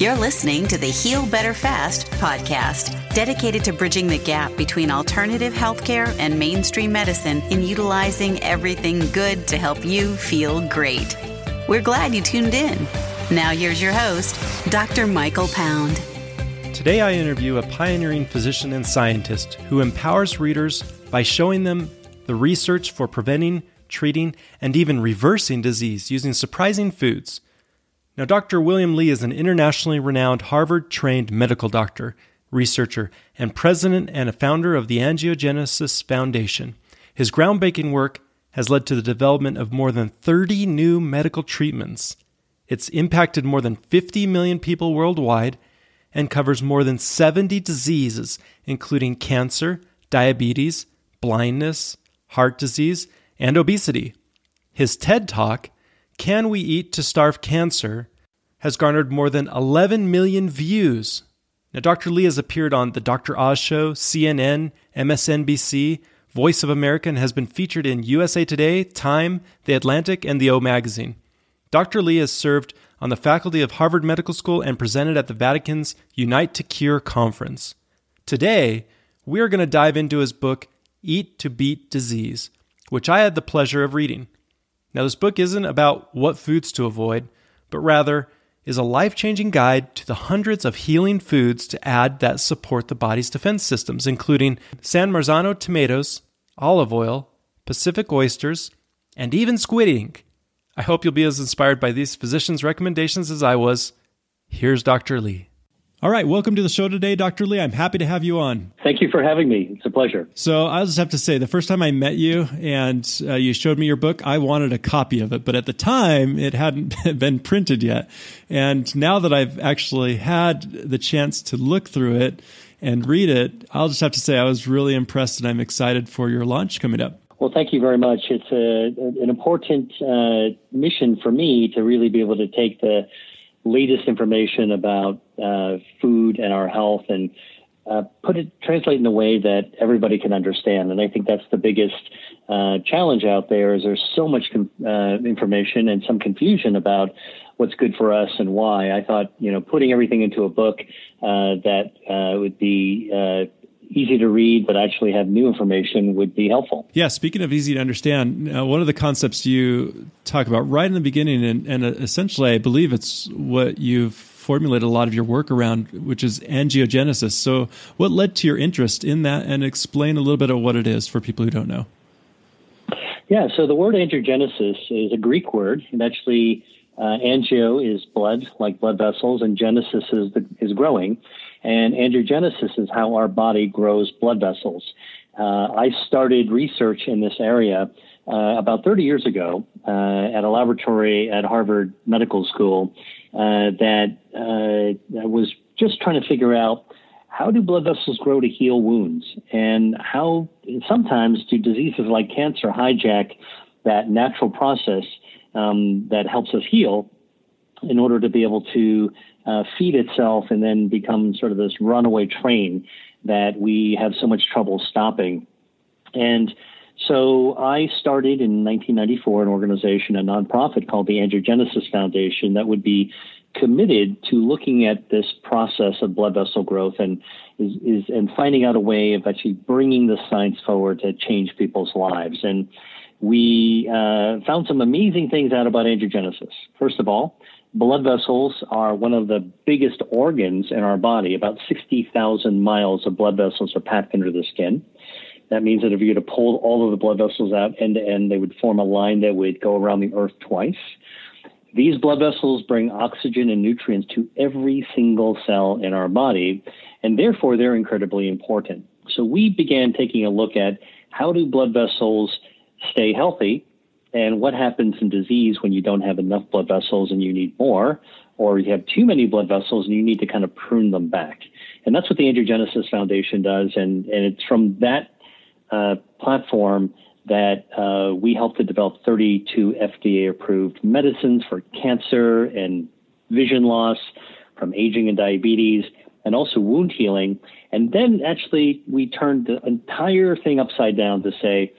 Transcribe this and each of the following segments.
You're listening to the Heal Better Fast podcast, dedicated to bridging the gap between alternative healthcare and mainstream medicine in utilizing everything good to help you feel great. We're glad you tuned in. Now, here's your host, Dr. Michael Pound. Today, I interview a pioneering physician and scientist who empowers readers by showing them the research for preventing, treating, and even reversing disease using surprising foods. Now, Dr. William Li is an internationally renowned Harvard trained medical doctor, researcher, and president and a founder of the Angiogenesis Foundation. His groundbreaking work has led to the development of more than 30 new medical treatments. It's impacted more than 50 million people worldwide and covers more than 70 diseases, including cancer, diabetes, blindness, heart disease, and obesity. His TED Talk, Can We Eat to Starve Cancer, has garnered more than 11 million views. Now, Dr. Li has appeared on The Dr. Oz Show, CNN, MSNBC, Voice of America, and has been featured in USA Today, Time, The Atlantic, and The O Magazine. Dr. Li has served on the faculty of Harvard Medical School and presented at the Vatican's Unite to Cure conference. Today, we are going to dive into his book, Eat to Beat Disease, which I had the pleasure of reading. Now, this book isn't about what foods to avoid, but rather is a life changing guide to the hundreds of healing foods to add that support the body's defense systems, including San Marzano tomatoes, olive oil, Pacific oysters, and even squid ink. I hope you'll be as inspired by these physicians' recommendations as I was. Here's Dr. Li. All right, welcome to the show today, Dr. Li. I'm happy to have you on. Thank you for having me. It's a pleasure. So, I'll just have to say, the first time I met you and uh, you showed me your book, I wanted a copy of it, but at the time it hadn't been printed yet. And now that I've actually had the chance to look through it and read it, I'll just have to say I was really impressed and I'm excited for your launch coming up. Well, thank you very much. It's a, an important uh, mission for me to really be able to take the latest information about uh, food and our health and uh, put it translate in a way that everybody can understand. And I think that's the biggest uh, challenge out there. Is there's so much com- uh, information and some confusion about what's good for us and why. I thought you know putting everything into a book uh, that uh, would be easy to read but actually have new information would be helpful. Yeah, speaking of easy to understand, uh, one of the concepts you talk about right in the beginning, and, and uh, essentially, I believe it's what you've formulated a lot of your work around, which is angiogenesis. So, what led to your interest in that, and explain a little bit of what it is for people who don't know? Yeah, so the word angiogenesis is a Greek word. It actually, uh, angio is blood, like blood vessels, and genesis is, the, is growing. And angiogenesis is how our body grows blood vessels. Uh, I started research in this area uh, about 30 years ago uh, at a laboratory at Harvard Medical School uh, that uh, was just trying to figure out how do blood vessels grow to heal wounds and how sometimes do diseases like cancer hijack that natural process um, that helps us heal in order to be able to uh, feed itself and then become sort of this runaway train that we have so much trouble stopping. And so I started in 1994 an organization, a nonprofit called the Angiogenesis Foundation, that would be committed to looking at this process of blood vessel growth and is, is and finding out a way of actually bringing the science forward to change people's lives. And we uh, found some amazing things out about angiogenesis. First of all, blood vessels are one of the biggest organs in our body. About 60,000 miles of blood vessels are packed under the skin. That means that if you were to pull all of the blood vessels out end to end, they would form a line that would go around the earth twice. These blood vessels bring oxygen and nutrients to every single cell in our body, and therefore they're incredibly important. So we began taking a look at how do blood vessels stay healthy and what happens in disease when you don't have enough blood vessels and you need more, or you have too many blood vessels and you need to kind of prune them back. And that's what the Angiogenesis Foundation does. And, and it's from that uh, platform that uh, we help to develop 32 FDA approved medicines for cancer and vision loss from aging and diabetes and also wound healing. And then actually we turned the entire thing upside down to say,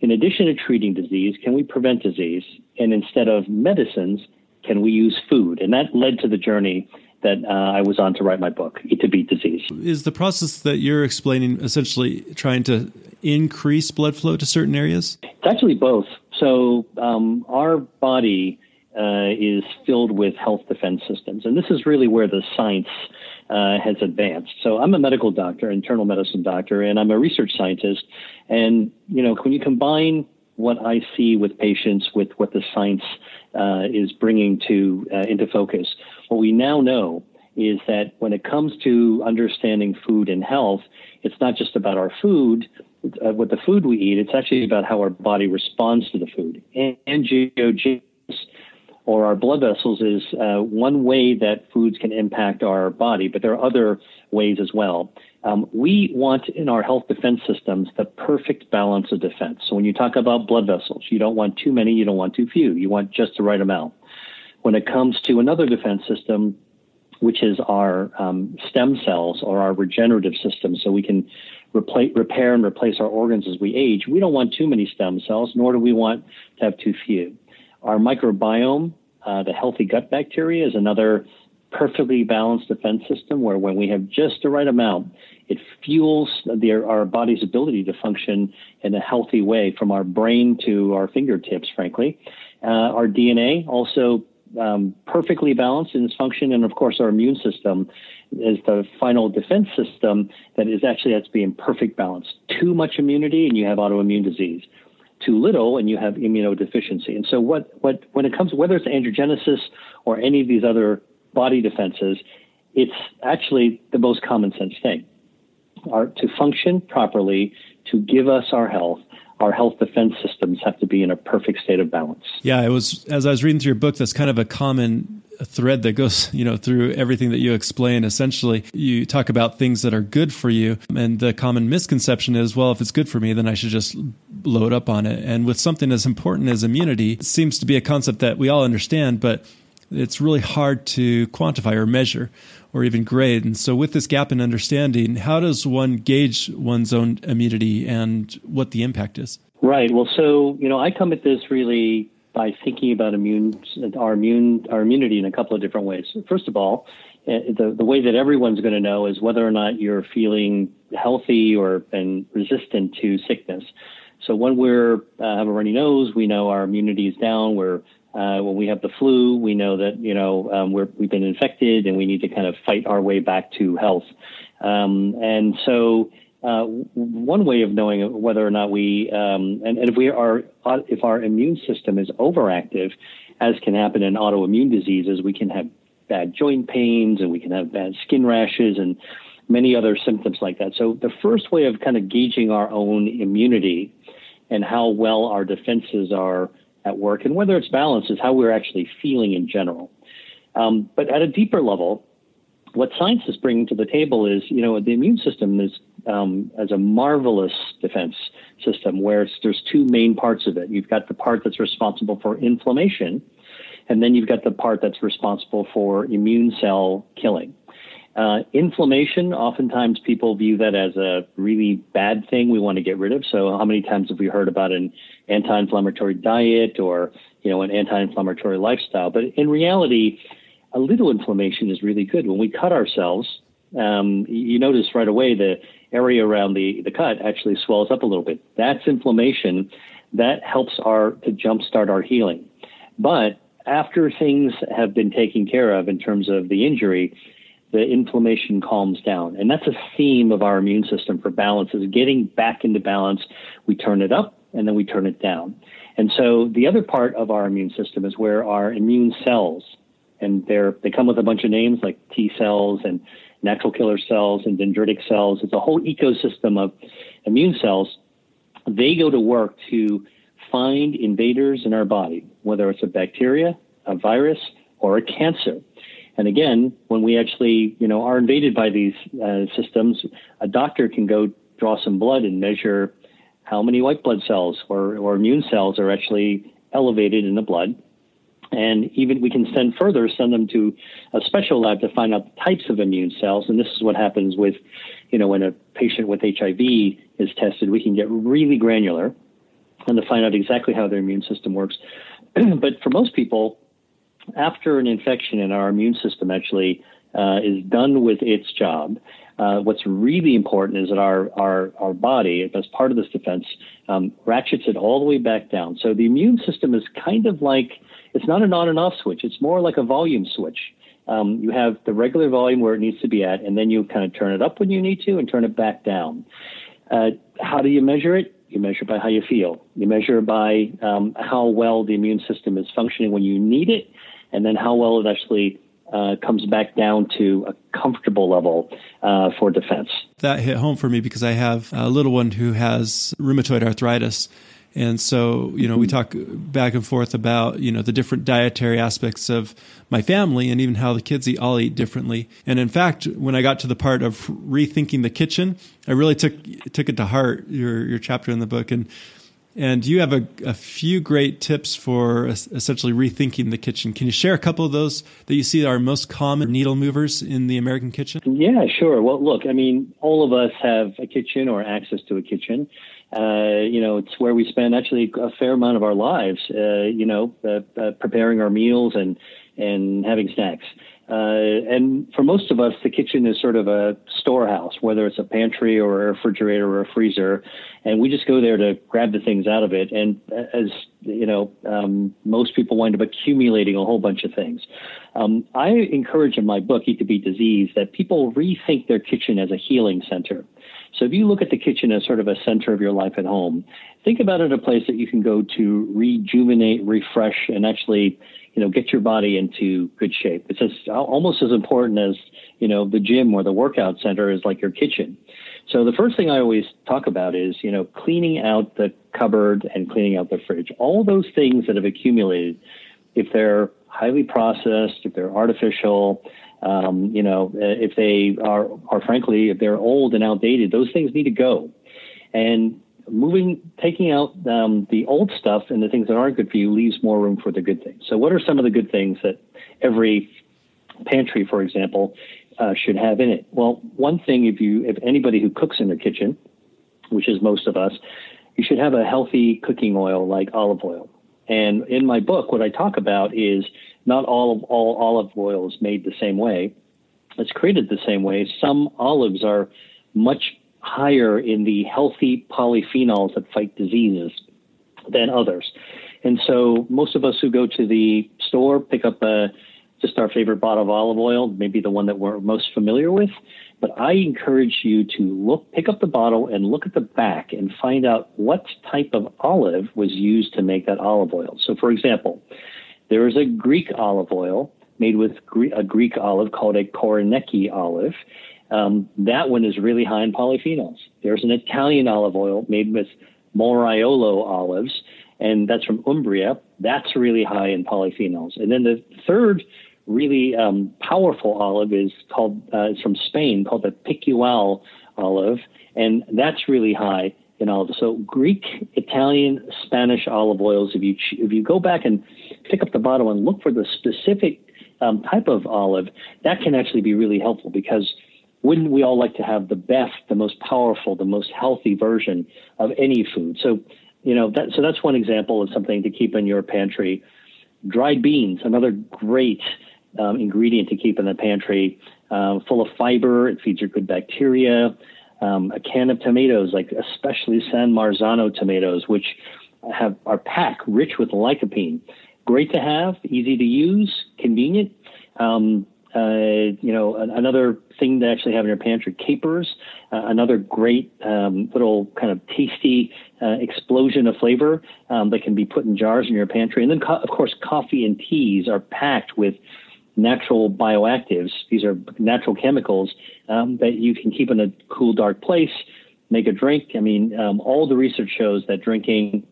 in addition to treating disease, can we prevent disease? And instead of medicines, can we use food? And that led to the journey that uh, I was on to write my book, Eat to Beat Disease. Is the process that you're explaining essentially trying to increase blood flow to certain areas? It's actually both. So um, our body uh, is filled with health defense systems, and this is really where the science uh, has advanced. So I'm a medical doctor, internal medicine doctor, and I'm a research scientist. And you know, when you combine what I see with patients with what the science uh, is bringing to uh, into focus, what we now know is that when it comes to understanding food and health, it's not just about our food, uh, what the food we eat. It's actually about how our body responds to the food. Angiogenesis or our blood vessels is uh, one way that foods can impact our body, but there are other ways as well. Um, we want in our health defense systems the perfect balance of defense. So when you talk about blood vessels, you don't want too many, you don't want too few, you want just the right amount. When it comes to another defense system, which is our um, stem cells or our regenerative system, so we can replace, repair and replace our organs as we age. We don't want too many stem cells, nor do we want to have too few. Our microbiome, uh, the healthy gut bacteria, is another perfectly balanced defense system where when we have just the right amount, it fuels the, our body's ability to function in a healthy way from our brain to our fingertips, frankly. Uh, our DNA also um, perfectly balanced in its function, and of course, our immune system is the final defense system that is actually has to be in perfect balance. Too much immunity, and you have autoimmune disease too little and you have immunodeficiency. And so what, what when it comes whether it's angiogenesis or any of these other body defenses, it's actually the most common sense thing. Our, to function properly, to give us our health, our health defense systems have to be in a perfect state of balance. Yeah, it was as I was reading through your book, that's kind of a common thread that goes, you know, through everything that you explain. Essentially, you talk about things that are good for you, and the common misconception is, well, if it's good for me, then I should just load up on it. And with something as important as immunity, it seems to be a concept that we all understand, but it's really hard to quantify or measure or even grade. And so, with this gap in understanding, how does one gauge one's own immunity and what the impact is? Right. Well, so, you know, I come at this really by thinking about immune our immune our immunity in a couple of different ways. First of all, eh, the the way that everyone's going to know is whether or not you're feeling healthy or and resistant to sickness. So when we're uh, have a runny nose, we know our immunity is down. We're uh, when we have the flu, we know that you know um, we're, we've been infected and we need to kind of fight our way back to health. Um, and so uh, one way of knowing whether or not we um, and, and, if we are if our immune system is overactive, as can happen in autoimmune diseases, we can have bad joint pains and we can have bad skin rashes and many other symptoms like that. So the first way of kind of gauging our own immunity and how well our defenses are at work and whether it's balanced is how we're actually feeling in general. Um, but at a deeper level, what science is bringing to the table is, you know, the immune system is um, as a marvelous defense system where there's two main parts of it. You've got the part that's responsible for inflammation, and then you've got the part that's responsible for immune cell killing. Uh, inflammation, oftentimes people view that as a really bad thing we want to get rid of. So, how many times have we heard about an anti-inflammatory diet or you know an anti-inflammatory lifestyle? But in reality, a little inflammation is really good. When we cut ourselves, um, you notice right away the area around the, the cut actually swells up a little bit. That's inflammation. That helps our to jumpstart our healing. But after things have been taken care of in terms of the injury, the inflammation calms down. And that's a theme of our immune system for balance is getting back into balance. We turn it up and then we turn it down. And so the other part of our immune system is where our immune cells and they're they come with a bunch of names like T cells and natural killer cells and dendritic cells. It's a whole ecosystem of immune cells. They go to work to find invaders in our body, whether it's a bacteria, a virus, or a cancer. And again, when we actually, you know, are invaded by these uh, systems, a doctor can go draw some blood and measure how many white blood cells or, or immune cells are actually elevated in the blood and even we can send further, send them to a special lab to find out the types of immune cells. And this is what happens with, you know, when a patient with HIV is tested, we can get really granular and to find out exactly how their immune system works. but for most people, after an infection and our immune system actually uh, is done with its job, uh, what's really important is that our, our, our body, as part of this defense, um, ratchets it all the way back down. So the immune system is kind of like it's not an on and off switch, it's more like a volume switch. Um, you have the regular volume where it needs to be at, and then you kind of turn it up when you need to and turn it back down. Uh, how do you measure it? You measure by how you feel. You measure by um, how well the immune system is functioning when you need it, and then how well it actually uh, comes back down to a comfortable level uh, for defense. That hit home for me because I have a little one who has rheumatoid arthritis. And so, you know, we talk back and forth about, you know, the different dietary aspects of my family and even how the kids eat, all eat differently. And in fact, when I got to the part of rethinking the kitchen, I really took, took it to heart, your, your chapter in the book. And and you have a, a few great tips for essentially rethinking the kitchen. Can you share a couple of those that you see are most common needle movers in the American kitchen? Yeah, sure. Well, look, I mean, all of us have a kitchen or access to a kitchen. Uh, you know, it's where we spend actually a fair amount of our lives, uh, you know, uh, uh preparing our meals and, and having snacks. Uh, and for most of us, the kitchen is sort of a storehouse, whether it's a pantry or a refrigerator or a freezer, and we just go there to grab the things out of it. And as you know, um, most people wind up accumulating a whole bunch of things. Um, I encourage in my book, Eat to Beat Disease, that people rethink their kitchen as a healing center. So if you look at the kitchen as sort of a center of your life at home, think about it a place that you can go to rejuvenate, refresh, and actually you know, get your body into good shape. It's just almost as important as, you know, the gym or the workout center is like your kitchen. So the first thing I always talk about is, you know, cleaning out the cupboard and cleaning out the fridge. All those things that have accumulated, if they're highly processed, if they're artificial, um, you know, if they are, are frankly, if they're old and outdated, those things need to go. And moving, taking out um, the old stuff and the things that aren't good for you leaves more room for the good things. So, what are some of the good things that every pantry, for example, uh, should have in it? Well, one thing, if you, if anybody who cooks in their kitchen, which is most of us, you should have a healthy cooking oil like olive oil. And in my book, what I talk about is not all of all olive oil is made the same way. It's created the same way. Some olives are much higher in the healthy polyphenols that fight diseases than others. And so most of us who go to the store pick up a, just our favorite bottle of olive oil, maybe the one that we're most familiar with. But I encourage you to look, pick up the bottle and look at the back and find out what type of olive was used to make that olive oil. So, for example, there is a Greek olive oil made with a Greek olive called a Koroneiki olive, um, that one is really high in polyphenols. There's an Italian olive oil made with Moraiolo olives, and that's from Umbria. That's really high in polyphenols. And then the third really um, powerful olive is called uh, it's from Spain called the Picual olive, and that's really high in olive. So Greek, Italian, Spanish olive oils. If you if you go back and pick up the bottle and look for the specific um, type of olive, that can actually be really helpful because wouldn't we all like to have the best, the most powerful, the most healthy version of any food? So, you know, that, so that's one example of something to keep in your pantry. Dried beans, another great um, ingredient to keep in the pantry, uh, full of fiber. It feeds your good bacteria. Um, a can of tomatoes, like especially San Marzano tomatoes, which have are packed rich with lycopene. Great to have, easy to use, convenient. Um, uh, you know, another thing to actually have in your pantry, capers, uh, another great um, little kind of tasty uh, explosion of flavor um, that can be put in jars in your pantry. And then, co- of course, coffee and teas are packed with natural bioactives. These are natural chemicals um, that you can keep in a cool, dark place, make a drink. I mean, um, all the research shows that drinking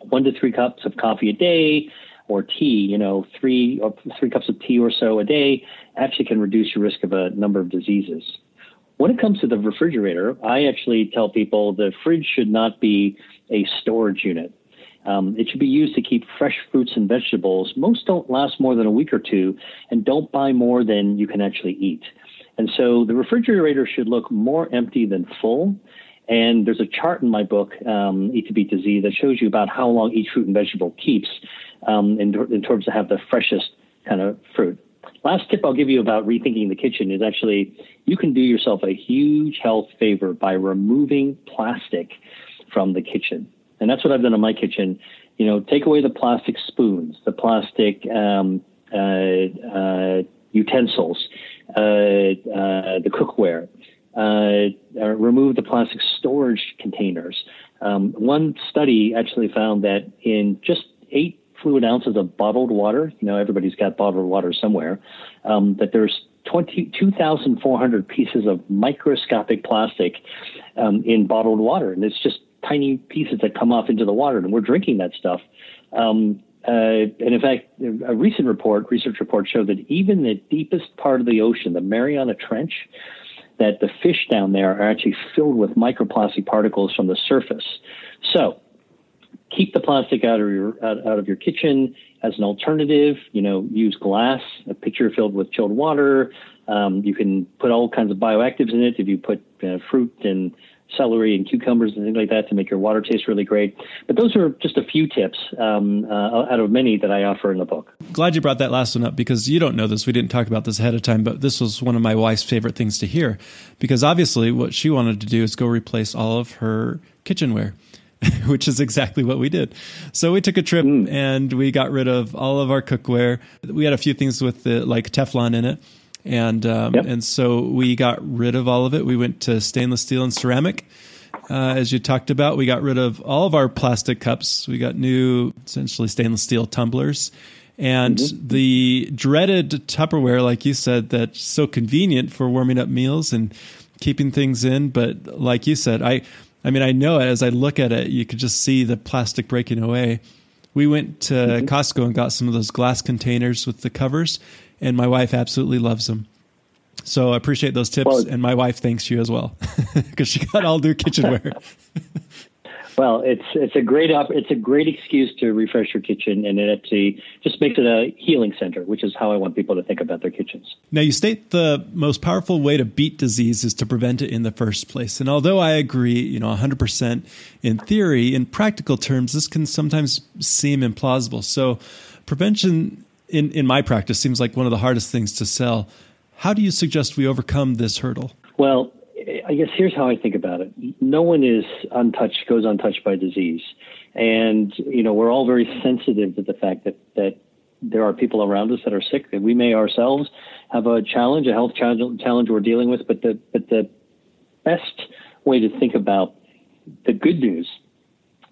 one to three cups of coffee a day or tea, you know, three or three cups of tea or so a day actually can reduce your risk of a number of diseases. When it comes to the refrigerator, I actually tell people the fridge should not be a storage unit. Um, it should be used to keep fresh fruits and vegetables. Most don't last more than a week or two, and don't buy more than you can actually eat. And so the refrigerator should look more empty than full. And there's a chart in my book, um, Eat to Beat Disease, that shows you about how long each fruit and vegetable keeps um, in, in terms of have the freshest kind of fruit. last tip I'll give you about rethinking the kitchen is actually you can do yourself a huge health favor by removing plastic from the kitchen. And that's what I've done in my kitchen. You know, take away the plastic spoons, the plastic um, uh, uh, utensils, uh, uh the cookware. Uh, uh, remove the plastic storage containers. Um, one study actually found that in just eight fluid ounces of bottled water, you know, everybody's got bottled water somewhere, um, that there's 22,400 pieces of microscopic plastic um, in bottled water. And it's just tiny pieces that come off into the water, and we're drinking that stuff. Um, uh, and in fact, a recent report, research report, showed that even the deepest part of the ocean, the Mariana Trench, that the fish down there are actually filled with microplastic particles from the surface. So, keep the plastic out of your out, out, of your kitchen as an alternative. You know, use glass, a pitcher filled with chilled water. Um, you can put all kinds of bioactives in it if you put uh, fruit and celery and cucumbers and things like that to make your water taste really great. But those are just a few tips um, uh, out of many that I offer in the book. Glad you brought that last one up because you don't know this. We didn't talk about this ahead of time, but this was one of my wife's favorite things to hear because obviously what she wanted to do is go replace all of her kitchenware. which is exactly what we did. So we took a trip mm. and we got rid of all of our cookware. We had a few things with the like Teflon in it and um, yep. and so we got rid of all of it. We went to stainless steel and ceramic, uh, as you talked about. We got rid of all of our plastic cups. We got new, essentially stainless steel tumblers, and mm-hmm. the dreaded Tupperware, like you said, that's so convenient for warming up meals and keeping things in. But like you said, I I mean, I know it as I look at it, you could just see the plastic breaking away. We went to mm-hmm. Costco and got some of those glass containers with the covers and my wife absolutely loves them. So I appreciate those tips, well, and my wife thanks you as well because she got all new kitchenware. well, it's it's a great op- it's a great excuse to refresh your kitchen, and it actually just makes it a healing center, which is how I want people to think about their kitchens. Now, you state the most powerful way to beat disease is to prevent it in the first place, and although I agree, you know, 100 percent in theory, in practical terms, this can sometimes seem implausible. So, prevention in in my practice seems like one of the hardest things to sell. How do you suggest we overcome this hurdle? Well, I guess here's how I think about it. No one is untouched, goes untouched by disease. And, you know, we're all very sensitive to the fact that, that there are people around us that are sick, that we may ourselves have a challenge, a health challenge, we're dealing with. But the, but the best way to think about the good news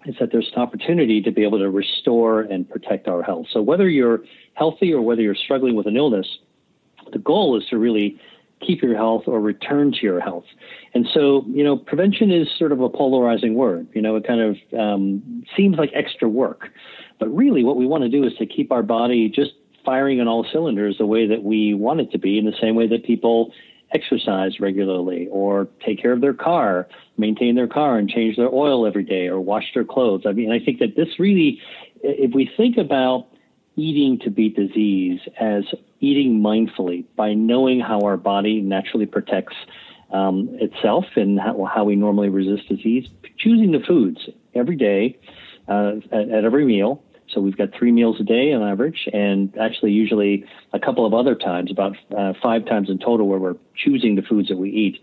is that there's an opportunity to be able to restore and protect our health. So whether you're healthy or whether you're struggling with an illness, the goal is to really keep your health or return to your health. And so, you know, prevention is sort of a polarizing word. You know, it kind of um, seems like extra work. But really, what we want to do is to keep our body just firing on all cylinders the way that we want it to be, in the same way that people exercise regularly or take care of their car, maintain their car and change their oil every day or wash their clothes. I mean, I think that this really, if we think about eating to beat disease as eating mindfully by knowing how our body naturally protects um, itself and how, how, we normally resist disease, choosing the foods every day uh, at, at every meal so we've got three meals a day on average, and actually usually a couple of other times, about uh, five times in total, where we're choosing the foods that we eat.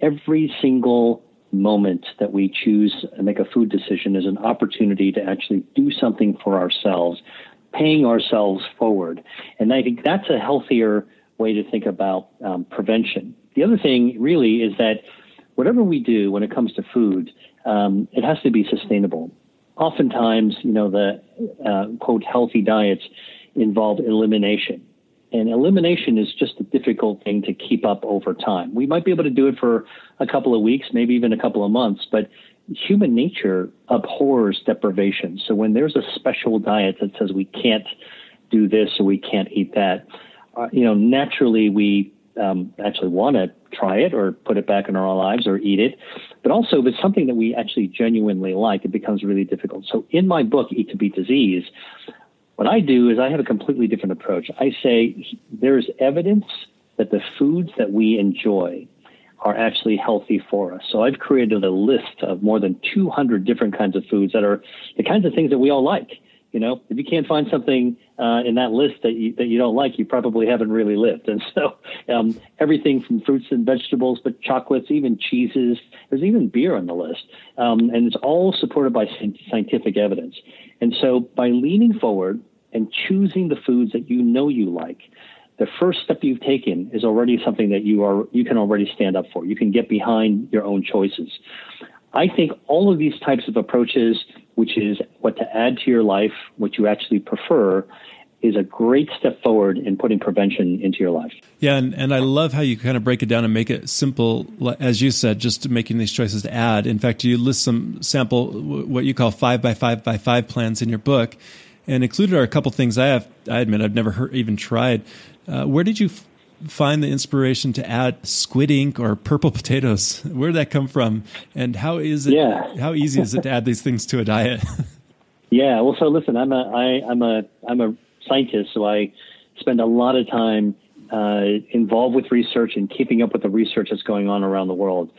Every single moment that we choose and make a food decision is an opportunity to actually do something for ourselves, paying ourselves forward. And I think that's a healthier way to think about um, prevention. The other thing really is that whatever we do when it comes to food, um, it has to be sustainable oftentimes, you know, the uh, quote healthy diets involve elimination. And elimination is just a difficult thing to keep up over time. We might be able to do it for a couple of weeks, maybe even a couple of months, but human nature abhors deprivation. So when there's a special diet that says we can't do this or we can't eat that, uh, you know, naturally we um, actually want to try it or put it back in our lives or eat it. But also, if it's something that we actually genuinely like, it becomes really difficult. So, in my book, Eat to Beat Disease, what I do is I have a completely different approach. I say there's evidence that the foods that we enjoy are actually healthy for us. So I've created a list of more than 200 different kinds of foods that are the kinds of things that we all like. You know, if you can't find something uh, in that list that you that you don't like, you probably haven't really lived. And so, um, everything from fruits and vegetables, but chocolates, even cheeses. There's even beer on the list, um, and it's all supported by scientific evidence. And so, by leaning forward and choosing the foods that you know you like, the first step you've taken is already something that you are you can already stand up for. You can get behind your own choices. I think all of these types of approaches, which is what to add to your life, what you actually prefer, is a great step forward in putting prevention into your life. Yeah, and, and I love how you kind of break it down and make it simple, as you said, just making these choices to add. In fact, you list some sample, what you call five by five by five plans in your book, and included are a couple things I have, I admit, I've never heard, even tried. Uh, where did you find the inspiration to add squid ink or purple potatoes? Where did that come from? And how is it? Yeah. how easy is it to add these things to a diet? yeah. Well, so listen, I'm a I, I'm a I'm a scientist, so I spend a lot of time uh, involved with research and keeping up with the research that's going on around the world.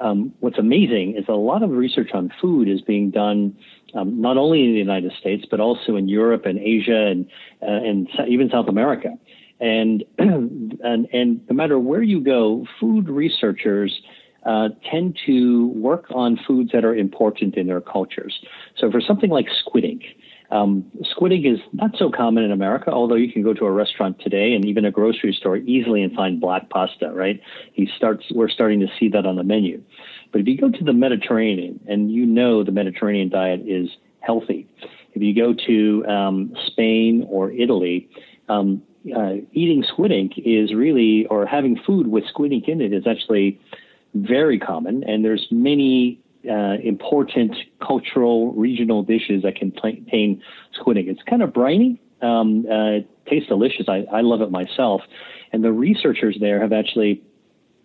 Um, what's amazing is a lot of research on food is being done um, not only in the United States but also in Europe and Asia and uh, and even South America. And and and no matter where you go, food researchers uh, tend to work on foods that are important in their cultures. So for something like squid ink, um, squid ink is not so common in America, although you can go to a restaurant today and even a grocery store easily and find black pasta, right? He starts, we're starting to see that on the menu. But if you go to the Mediterranean, and you know the Mediterranean diet is healthy, if you go to um, Spain or Italy, um, uh, eating squid ink is really, or having food with squid ink in it is actually very common. And there's many uh, important cultural regional dishes that contain squid ink. It's kind of briny, um, uh, tastes delicious. I, I love it myself. And the researchers there have actually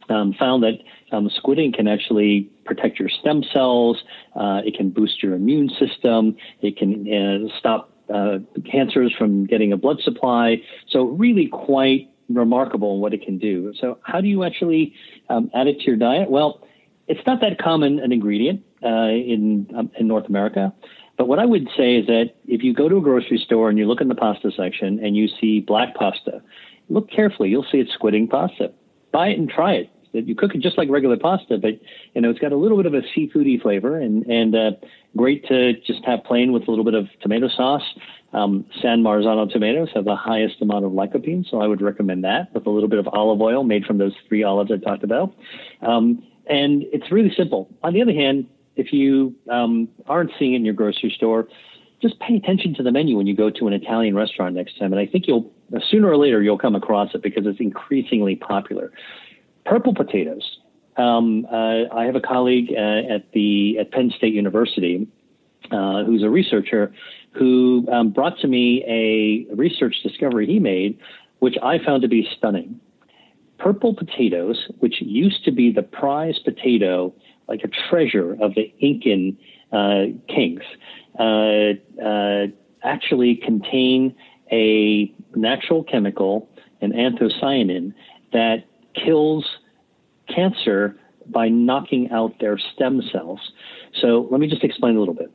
um, found that um, squid ink can actually protect your stem cells. Uh, it can boost your immune system. It can uh, stop uh, cancers from getting a blood supply. So really quite remarkable what it can do. So how do you actually um, add it to your diet? Well, it's not that common an ingredient uh, in um, in North America. But what I would say is that if you go to a grocery store and you look in the pasta section and you see black pasta, look carefully. You'll see it's squid ink pasta. Buy it and try it. You cook it just like regular pasta, but you know it's got a little bit of a seafoody flavor and and uh, great to just have plain with a little bit of tomato sauce. Um, San Marzano tomatoes have the highest amount of lycopene, so I would recommend that with a little bit of olive oil made from those three olives I talked about. Um, and it's really simple. On the other hand, if you um, aren't seeing it in your grocery store, just pay attention to the menu when you go to an Italian restaurant next time. And I think you'll, sooner or later, you'll come across it because it's increasingly popular. Purple potatoes. Um, uh, I have a colleague uh, at the at Penn State University uh, who's a researcher who um, brought to me a research discovery he made, which I found to be stunning. Purple potatoes, which used to be the prize potato, like a treasure of the Incan uh, kings, uh, uh, actually contain a natural chemical, an anthocyanin, that kills cancer by knocking out their stem cells. So let me just explain a little bit.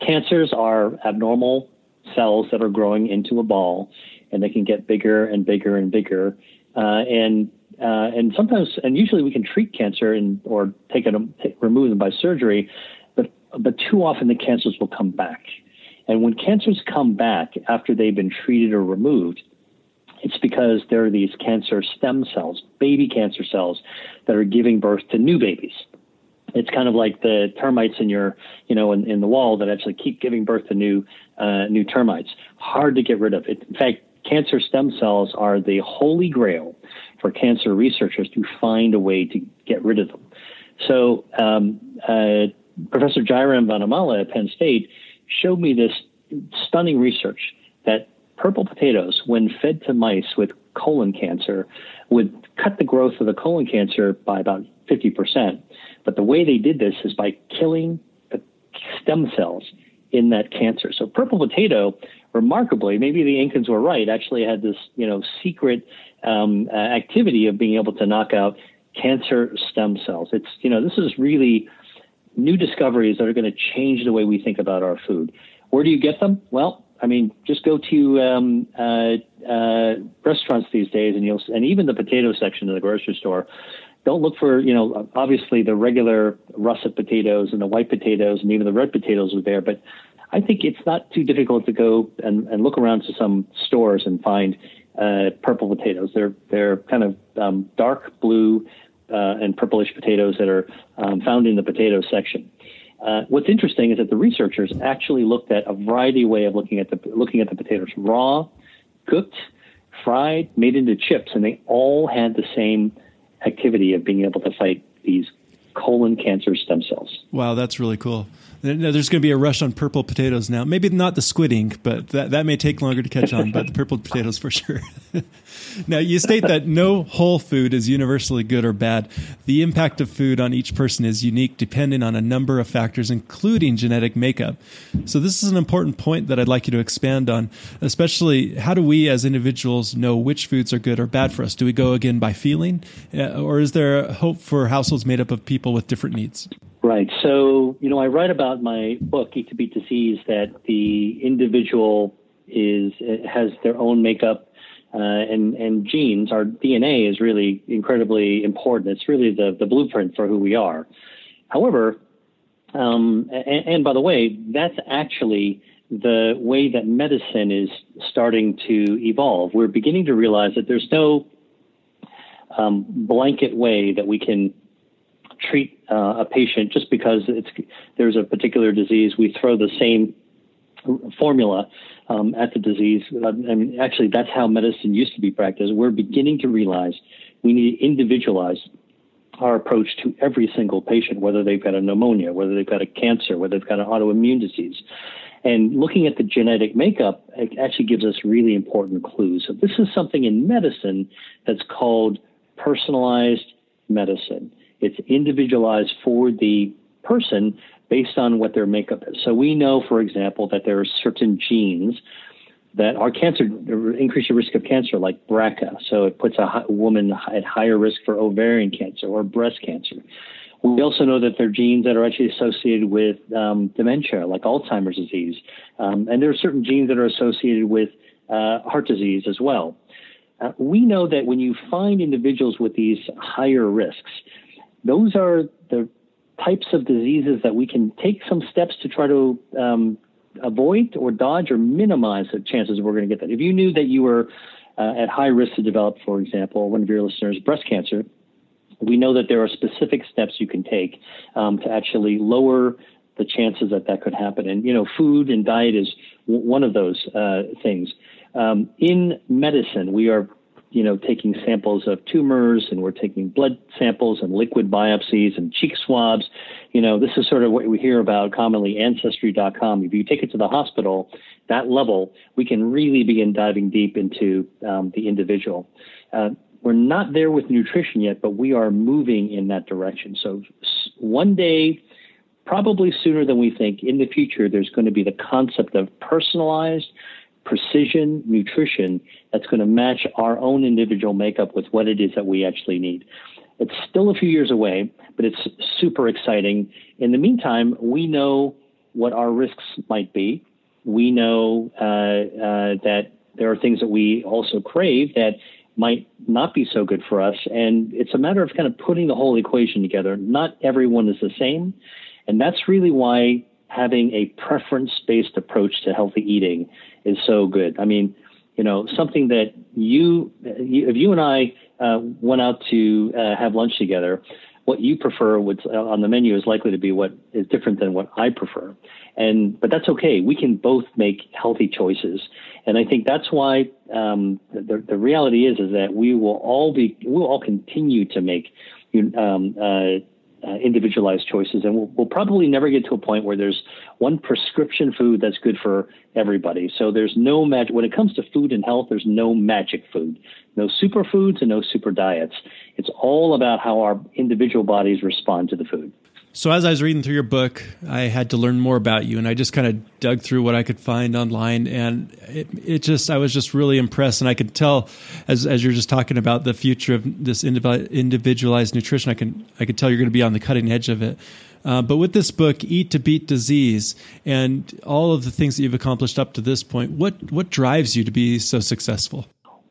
Cancers are abnormal cells that are growing into a ball, and they can get bigger and bigger and bigger. Uh, and uh, and sometimes, and usually, we can treat cancer and or take it, remove them by surgery, but but too often the cancers will come back. And when cancers come back after they've been treated or removed, it's because there are these cancer stem cells, baby cancer cells, that are giving birth to new babies. It's kind of like the termites in your, you know, in, in the wall that actually keep giving birth to new, uh, new termites. Hard to get rid of. It, in fact, cancer stem cells are the holy grail for cancer researchers to find a way to get rid of them. So, um, uh, Professor Jairam Vanamala at Penn State showed me this stunning research that purple potatoes, when fed to mice with colon cancer, would cut the growth of the colon cancer by about 50%. But the way they did this is by killing the stem cells in that cancer. So purple potato, remarkably, maybe the Incans were right, actually had this, you know, secret um, uh, activity of being able to knock out cancer stem cells. It's, you know, this is really new discoveries that are going to change the way we think about our food. Where do you get them? Well, I mean, just go to um, uh, uh, restaurants these days, and you'll and even the potato section of the grocery store. Don't look for you know obviously the regular russet potatoes and the white potatoes and even the red potatoes are there, but I think it's not too difficult to go and, and look around to some stores and find uh, purple potatoes. They're they're kind of um, dark blue uh, and purplish potatoes that are um, found in the potato section. Uh, what's interesting is that the researchers actually looked at a variety way of looking at the looking at the potatoes. Raw, cooked, fried, made into chips, and they all had the same activity of being able to fight these colon cancer stem cells. Wow, that's really cool. There's going to be a rush on purple potatoes now. Maybe not the squid ink, but that, that may take longer to catch on, but the purple potatoes for sure. now, you state that no whole food is universally good or bad. The impact of food on each person is unique depending on a number of factors, including genetic makeup. So, this is an important point that I'd like you to expand on, especially how do we as individuals know which foods are good or bad for us? Do we go again by feeling, uh, or is there hope for households made up of people with different needs? Right. So, you know, I write about my book, Eat to Beat Disease, that the individual is has their own makeup uh, and and genes. Our DNA is really incredibly important. It's really the the blueprint for who we are. However, um, and, and by the way, that's actually the way that medicine is starting to evolve. We're beginning to realize that there's no um, blanket way that we can treat uh, a patient just because it's there's a particular disease. We throw the same formula um, at the disease. I mean, actually, that's how medicine used to be practiced. We're beginning to realize we need to individualize our approach to every single patient, whether they've got a pneumonia, whether they've got a cancer, whether they've got an autoimmune disease. And looking at the genetic makeup actually gives us really important clues. So this is something in medicine that's called personalized medicine. It's individualized for the person based on what their makeup is. So we know, for example, that there are certain genes that are cancer increase your risk of cancer, like BRCA. So it puts a woman at higher risk for ovarian cancer or breast cancer. We also know that there are genes that are actually associated with um, dementia, like Alzheimer's disease, um, and there are certain genes that are associated with uh, heart disease as well. Uh, we know that when you find individuals with these higher risks, those are the types of diseases that we can take some steps to try to um, avoid or dodge or minimize the chances we're going to get that. If you knew that you were uh, at high risk to develop, for example, one of your listeners, breast cancer, we know that there are specific steps you can take um, to actually lower the chances that that could happen. And, you know, food and diet is w- one of those uh, things. Um, in medicine, we are you know, taking samples of tumors and we're taking blood samples and liquid biopsies and cheek swabs. You know, this is sort of what we hear about commonly ancestry.com. If you take it to the hospital, that level, we can really begin diving deep into um, the individual. Uh, we're not there with nutrition yet, but we are moving in that direction. So one day, probably sooner than we think, in the future, there's going to be the concept of personalized precision nutrition that's going to match our own individual makeup with what it is that we actually need. It's still a few years away, but it's super exciting. In the meantime, we know what our risks might be. We know uh, uh, that there are things that we also crave that might not be so good for us. And it's a matter of kind of putting the whole equation together. Not everyone is the same. And that's really why having a preference based approach to healthy eating is so good. I mean, you know, something that you, if you and I uh, went out to uh, have lunch together, what you prefer would, uh, on the menu is likely to be what is different than what I prefer. And, but that's okay. We can both make healthy choices. And I think that's why, um, the, the reality is, is that we will all be, we'll all continue to make, um, uh, uh, individualized choices. And we'll, we'll, probably never get to a point where there's one prescription food that's good for everybody. So there's no magic. When it comes to food and health, there's no magic food, no superfoods and no super diets. It's all about how our individual bodies respond to the food. So as I was reading through your book, I had to learn more about you, and I just kind of dug through what I could find online, and it, it just I was just really impressed, and I could tell as as you're just talking about the future of this individualized nutrition, I can I could tell you're going to be on the cutting edge of it. Uh, but with this book, Eat to Beat Disease, and all of the things that you've accomplished up to this point, what what drives you to be so successful?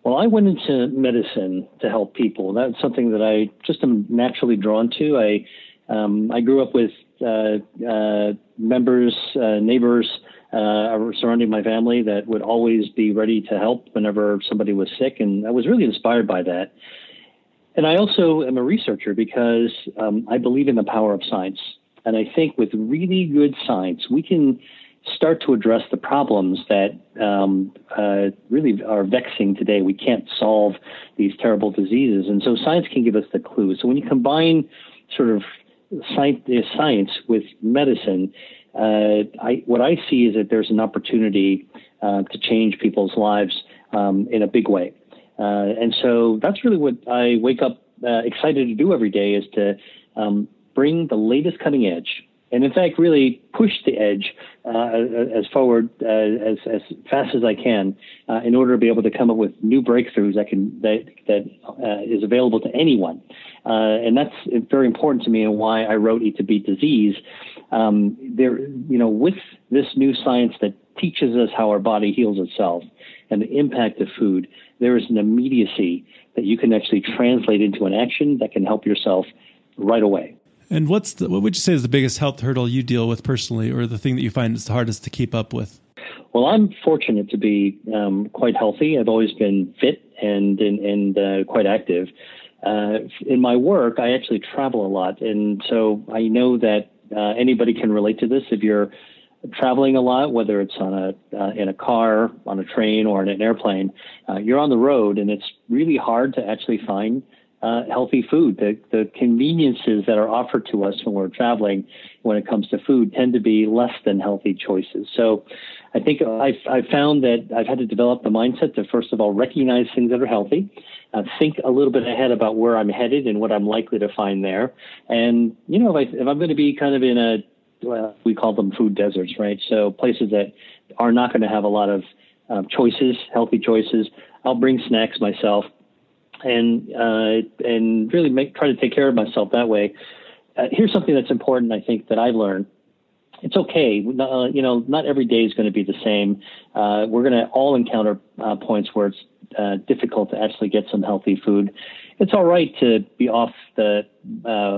Well, I went into medicine to help people. That's something that I just am naturally drawn to. I um, I grew up with uh, uh, members, uh, neighbors surrounding my family that would always be ready to help whenever somebody was sick, and I was really inspired by that. And I also am a researcher because um, I believe in the power of science. And I think with really good science, we can start to address the problems that um, uh, really are vexing today. We can't solve these terrible diseases. And so science can give us the clues. So when you combine sort of science with medicine, uh, I, what I see is that there's an opportunity uh, to change people's lives um, in a big way. Uh, and so that's really what I wake up uh, excited to do every day is to um, bring the latest cutting edge and in fact really push the edge uh, as forward uh, as, as fast as I can uh, in order to be able to come up with new breakthroughs that can that that uh, is available to anyone. Uh, and that's very important to me and why I wrote Eat to Beat Disease. Um, there, you know, with this new science that teaches us how our body heals itself and the impact of food, there is an immediacy that you can actually translate into an action that can help yourself right away. And what's the, what would you say is the biggest health hurdle you deal with personally, or the thing that you find is the hardest to keep up with? Well, I'm fortunate to be um, quite healthy. I've always been fit and and, and uh, quite active. Uh, in my work, I actually travel a lot, and so I know that uh, anybody can relate to this. If you're traveling a lot, whether it's on a uh, in a car, on a train, or in an airplane, uh, you're on the road, and it's really hard to actually find uh, healthy food. The, the conveniences that are offered to us when we're traveling, when it comes to food, tend to be less than healthy choices. So, I think I've, I've found that I've had to develop the mindset to first of all recognize things that are healthy, uh, think a little bit ahead about where I'm headed and what I'm likely to find there, and you know if, I, if I'm going to be kind of in a well, we call them food deserts, right? So places that are not going to have a lot of um, choices, healthy choices. I'll bring snacks myself, and uh, and really make try to take care of myself that way. Uh, here's something that's important, I think, that I've learned. It's okay, uh, you know, not every day is going to be the same. Uh, we're going to all encounter uh, points where it's uh, difficult to actually get some healthy food. It's all right to be off the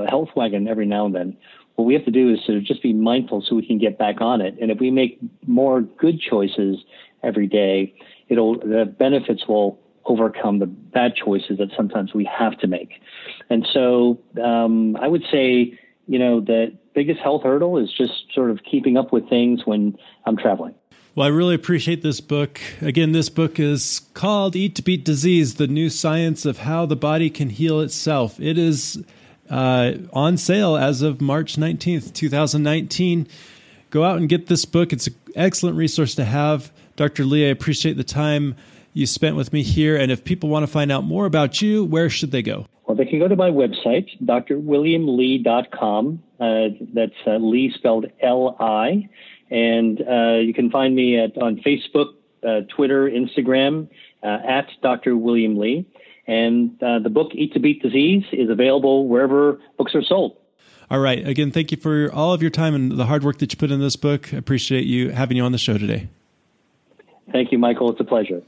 health wagon every now and then what we have to do is to just be mindful so we can get back on it. And if we make more good choices every day, it'll the benefits will overcome the bad choices that sometimes we have to make. And so um, I would say, you know, the biggest health hurdle is just sort of keeping up with things when I'm traveling. Well, I really appreciate this book. Again, this book is called Eat to Beat Disease The New Science of How the Body Can Heal Itself. It is uh, on sale as of March 19th, 2019. Go out and get this book. It's an excellent resource to have. Dr. Li, I appreciate the time you spent with me here. And if people want to find out more about you, where should they go? Well, they can go to my website, drwilliamli.com. Uh, that's uh, Li spelled L I. And uh, you can find me at, on Facebook, uh, Twitter, Instagram, uh, at Dr. William Li. And uh, the book Eat to Beat Disease is available wherever books are sold. All right. Again, thank you for all of your time and the hard work that you put in this book. I appreciate you having you on the show today. Thank you, Michael. It's a pleasure.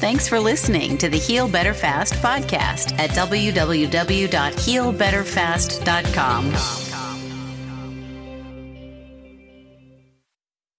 Thanks for listening to the Heal Better Fast podcast at www.healbetterfast.com.